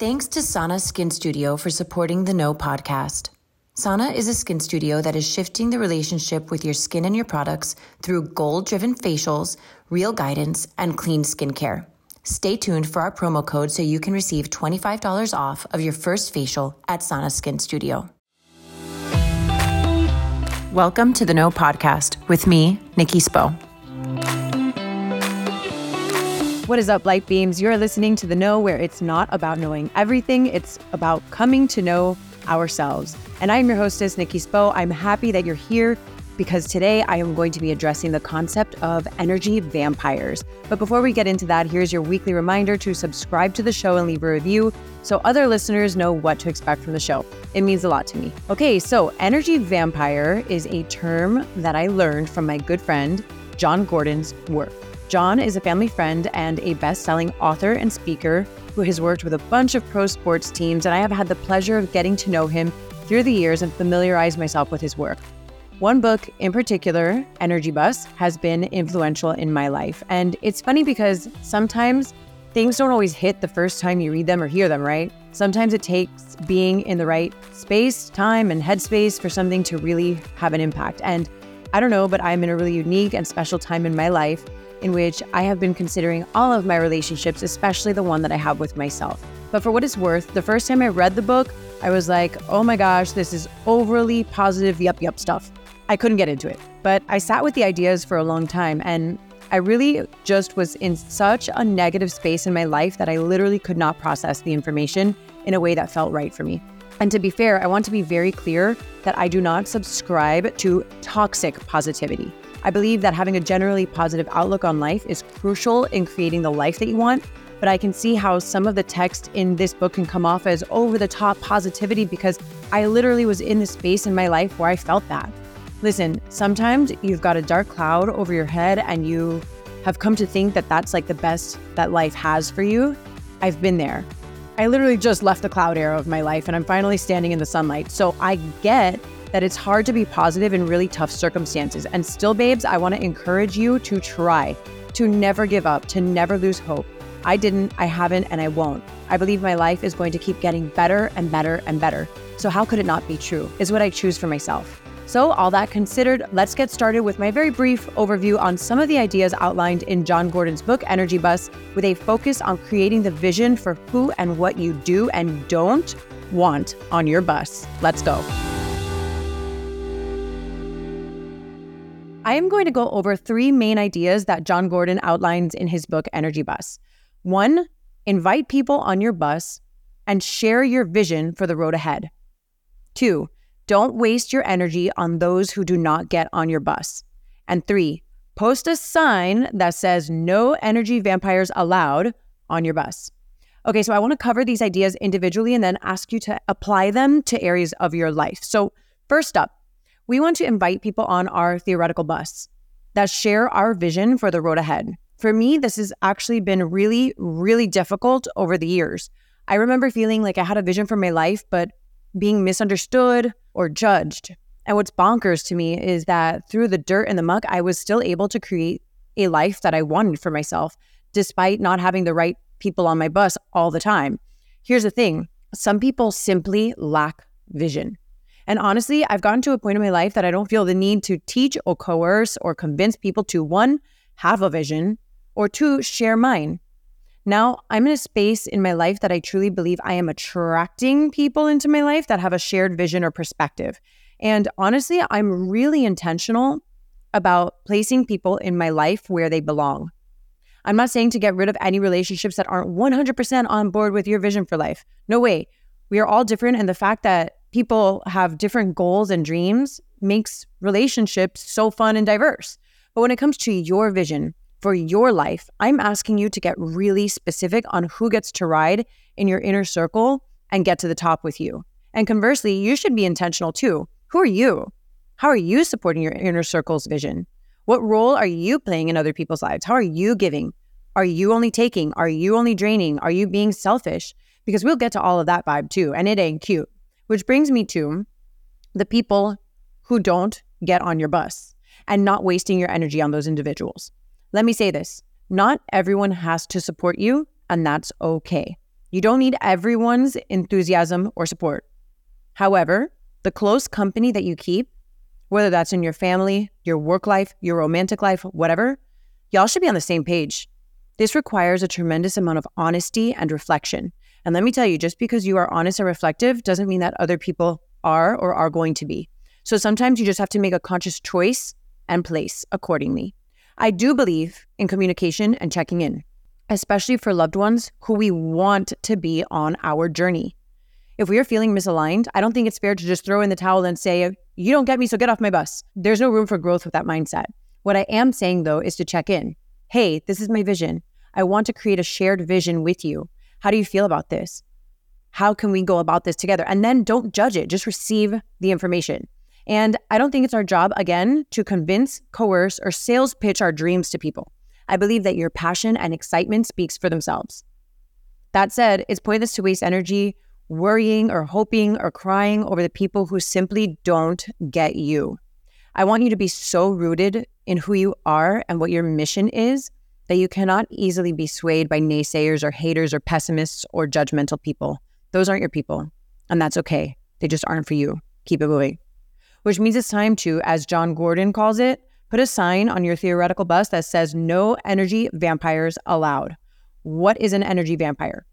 Thanks to Sana Skin Studio for supporting the Know podcast. Sana is a skin studio that is shifting the relationship with your skin and your products through goal driven facials, real guidance, and clean skincare. Stay tuned for our promo code so you can receive $25 off of your first facial at Sana Skin Studio. Welcome to the Know Podcast with me, Nikki Spo. What is up, Light Beams? You're listening to The Know, where it's not about knowing everything, it's about coming to know ourselves. And I'm your hostess, Nikki Spo. I'm happy that you're here because today I am going to be addressing the concept of energy vampires. But before we get into that, here's your weekly reminder to subscribe to the show and leave a review so other listeners know what to expect from the show. It means a lot to me. Okay, so energy vampire is a term that I learned from my good friend, Jon Gordon's work. Jon is a family friend and a best selling author and speaker who has worked with a bunch of pro sports teams, and I have had the pleasure of getting to know him through the years and familiarize myself with his work. One book in particular, Energy Bus, has been influential in my life. And it's funny because sometimes things don't always hit the first time you read them or hear them, right? Sometimes it takes being in the right space, time, and headspace for something to really have an impact. And I don't know, but I'm in a really unique and special time in my life in which I have been considering all of my relationships, especially the one that I have with myself. But for what it's worth, the first time I read the book, I was like, oh my gosh, this is overly positive, yup, yup stuff. I couldn't get into it. But I sat with the ideas for a long time and I really just was in such a negative space in my life that I literally could not process the information in a way that felt right for me. And to be fair, I want to be very clear that I do not subscribe to toxic positivity. I believe that having a generally positive outlook on life is crucial in creating the life that you want. But I can see how some of the text in this book can come off as over the top positivity because I literally was in the space in my life where I felt that. Listen, sometimes you've got a dark cloud over your head and you have come to think that that's like the best that life has for you. I've been there. I literally just left the cloud era of my life and I'm finally standing in the sunlight. So I get that it's hard to be positive in really tough circumstances. And still, babes, I want to encourage you to try, to never give up, to never lose hope. I didn't, I haven't, and I won't. I believe my life is going to keep getting better and better and better. So, how could it not be true? Is what I choose for myself. So, all that considered, let's get started with my very brief overview on some of the ideas outlined in Jon Gordon's book, Energy Bus, with a focus on creating the vision for who and what you do and don't want on your bus. Let's go. I am going to go over three main ideas that Jon Gordon outlines in his book, Energy Bus. One, invite people on your bus and share your vision for the road ahead. Two, don't waste your energy on those who do not get on your bus. And three, post a sign that says no energy vampires allowed on your bus. Okay, so I want to cover these ideas individually and then ask you to apply them to areas of your life. So, first up, we want to invite people on our theoretical bus that share our vision for the road ahead. For me, this has actually been really, really difficult over the years. I remember feeling like I had a vision for my life, but being misunderstood or judged. And what's bonkers to me is that through the dirt and the muck, I was still able to create a life that I wanted for myself, despite not having the right people on my bus all the time. Here's the thing some people simply lack vision. And honestly, I've gotten to a point in my life that I don't feel the need to teach or coerce or convince people to one, have a vision, or two, share mine. Now, I'm in a space in my life that I truly believe I am attracting people into my life that have a shared vision or perspective. And honestly, I'm really intentional about placing people in my life where they belong. I'm not saying to get rid of any relationships that aren't 100% on board with your vision for life. No way. We are all different. And the fact that people have different goals and dreams makes relationships so fun and diverse. But when it comes to your vision for your life, I'm asking you to get really specific on who gets to ride in your inner circle and get to the top with you. And conversely, you should be intentional too. Who are you? How are you supporting your inner circle's vision? What role are you playing in other people's lives? How are you giving? Are you only taking? Are you only draining? Are you being selfish? Because we'll get to all of that vibe too, and it ain't cute. Which brings me to the people who don't get on your bus and not wasting your energy on those individuals. Let me say this not everyone has to support you, and that's okay. You don't need everyone's enthusiasm or support. However, the close company that you keep, whether that's in your family, your work life, your romantic life, whatever, y'all should be on the same page. This requires a tremendous amount of honesty and reflection. And let me tell you, just because you are honest and reflective doesn't mean that other people are or are going to be. So sometimes you just have to make a conscious choice and place accordingly. I do believe in communication and checking in, especially for loved ones who we want to be on our journey. If we are feeling misaligned, I don't think it's fair to just throw in the towel and say, You don't get me, so get off my bus. There's no room for growth with that mindset. What I am saying, though, is to check in. Hey, this is my vision. I want to create a shared vision with you. How do you feel about this? How can we go about this together? And then don't judge it, just receive the information. And I don't think it's our job, again, to convince, coerce, or sales pitch our dreams to people. I believe that your passion and excitement speaks for themselves. That said, it's pointless to waste energy worrying or hoping or crying over the people who simply don't get you. I want you to be so rooted in who you are and what your mission is that you cannot easily be swayed by naysayers or haters or pessimists or judgmental people. Those aren't your people, and that's okay. They just aren't for you. Keep it moving. Which means it's time to, as Jon Gordon calls it, put a sign on your theoretical bus that says no energy vampires allowed. What is an energy vampire?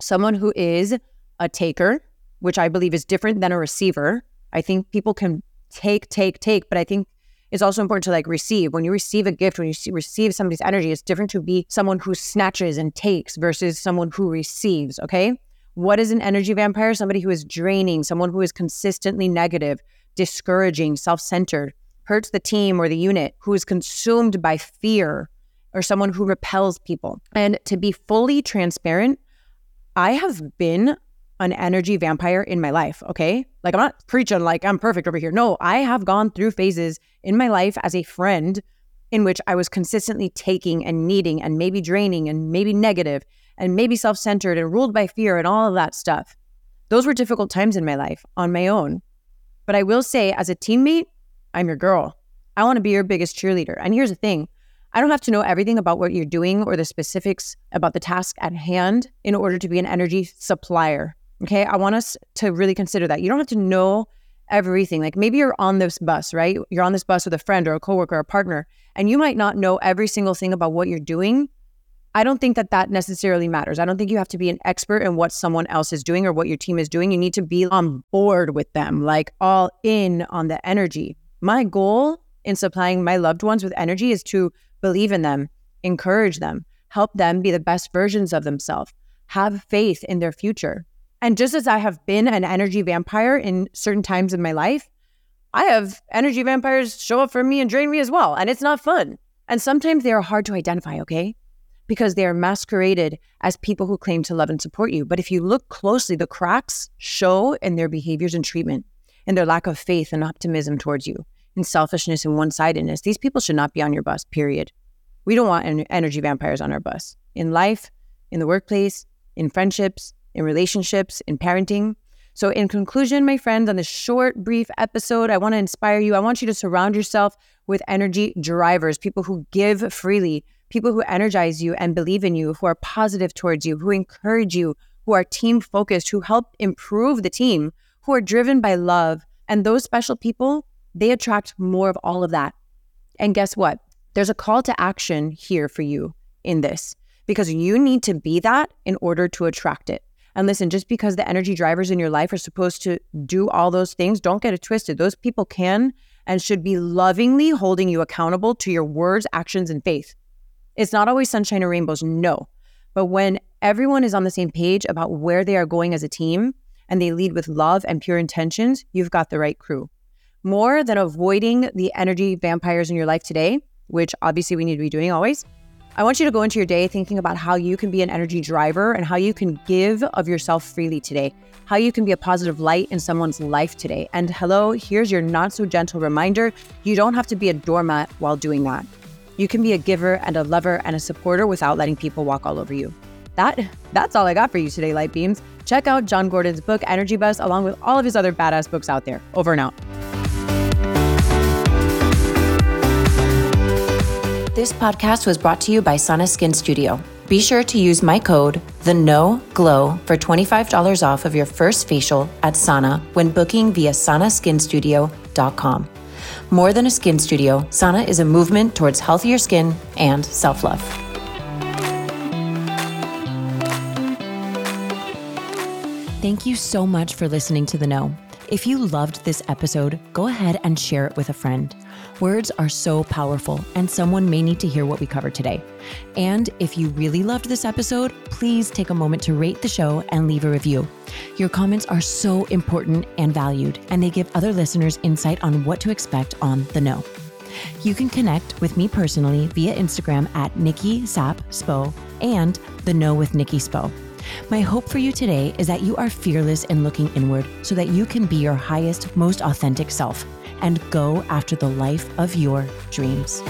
Someone who is a taker, which I believe is different than a receiver. I think people can take, take, take, but I think it's also important to like receive. When you receive a gift, when you see, receive somebody's energy, it's different to be someone who snatches and takes versus someone who receives. Okay. What is an energy vampire? Somebody who is draining, someone who is consistently negative, discouraging, self centered, hurts the team or the unit, who is consumed by fear, or someone who repels people. And to be fully transparent, I have been an energy vampire in my life. Okay. Like I'm not preaching like I'm perfect over here. No, I have gone through phases in my life as a friend in which I was consistently taking and needing and maybe draining and maybe negative and maybe self centered and ruled by fear and all of that stuff. Those were difficult times in my life on my own. But I will say, as a teammate, I'm your girl. I want to be your biggest cheerleader. And here's the thing I don't have to know everything about what you're doing or the specifics about the task at hand in order to be an energy supplier. Okay. I want us to really consider that. You don't have to know everything. Like maybe you're on this bus, right? You're on this bus with a friend or a coworker or a partner, and you might not know every single thing about what you're doing, I don't think that that necessarily matters. I don't think you have to be an expert in what someone else is doing or what your team is doing. You need to be on board with them, like all in on the energy. My goal in supplying my loved ones with energy is to believe in them, encourage them, help them be the best versions of themselves, have faith in their future. And just as I have been an energy vampire in certain times in my life, I have energy vampires show up for me and drain me as well. And it's not fun. And sometimes they are hard to identify, okay? Because they are masqueraded as people who claim to love and support you. But if you look closely, the cracks show in their behaviors and treatment, in their lack of faith and optimism towards you, in selfishness and one sidedness. These people should not be on your bus, period. We don't want energy vampires on our bus in life, in the workplace, in friendships, in relationships, in parenting. So, in conclusion, my friends, on this short, brief episode, I want to inspire you. I want you to surround yourself with energy drivers, people who give freely, people who energize you and believe in you, who are positive towards you, who encourage you, who are team focused, who help improve the team, who are driven by love. And those special people, they attract more of all of that. And guess what? There's a call to action here for you in this because you need to be that in order to attract it. And listen, just because the energy drivers in your life are supposed to do all those things, don't get it twisted. Those people can and should be lovingly holding you accountable to your words, actions, and faith. It's not always sunshine or rainbows, no. But when everyone is on the same page about where they are going as a team and they lead with love and pure intentions, you've got the right crew. More than avoiding the energy vampires in your life today, which obviously we need to be doing always, I want you to go into your day thinking about how you can be an energy driver and how you can give of yourself freely today, how you can be a positive light in someone's life today. And hello, here's your not so gentle reminder you don't have to be a doormat while doing that. You can be a giver and a lover and a supporter without letting people walk all over you. That that's all I got for you today, Light Beams. Check out Jon Gordon's book Energy Bus along with all of his other badass books out there. Over and out. This podcast was brought to you by Sana Skin Studio. Be sure to use my code, the No Glow, for $25 off of your first facial at Sana when booking via sanaskinstudio.com. More than a skin studio, Sana is a movement towards healthier skin and self love. Thank you so much for listening to The Know. If you loved this episode, go ahead and share it with a friend. Words are so powerful, and someone may need to hear what we covered today. And if you really loved this episode, please take a moment to rate the show and leave a review. Your comments are so important and valued, and they give other listeners insight on what to expect on The Know. You can connect with me personally via Instagram at Nikki Sap Spo and The Know with Nikki Spo. My hope for you today is that you are fearless in looking inward so that you can be your highest, most authentic self and go after the life of your dreams.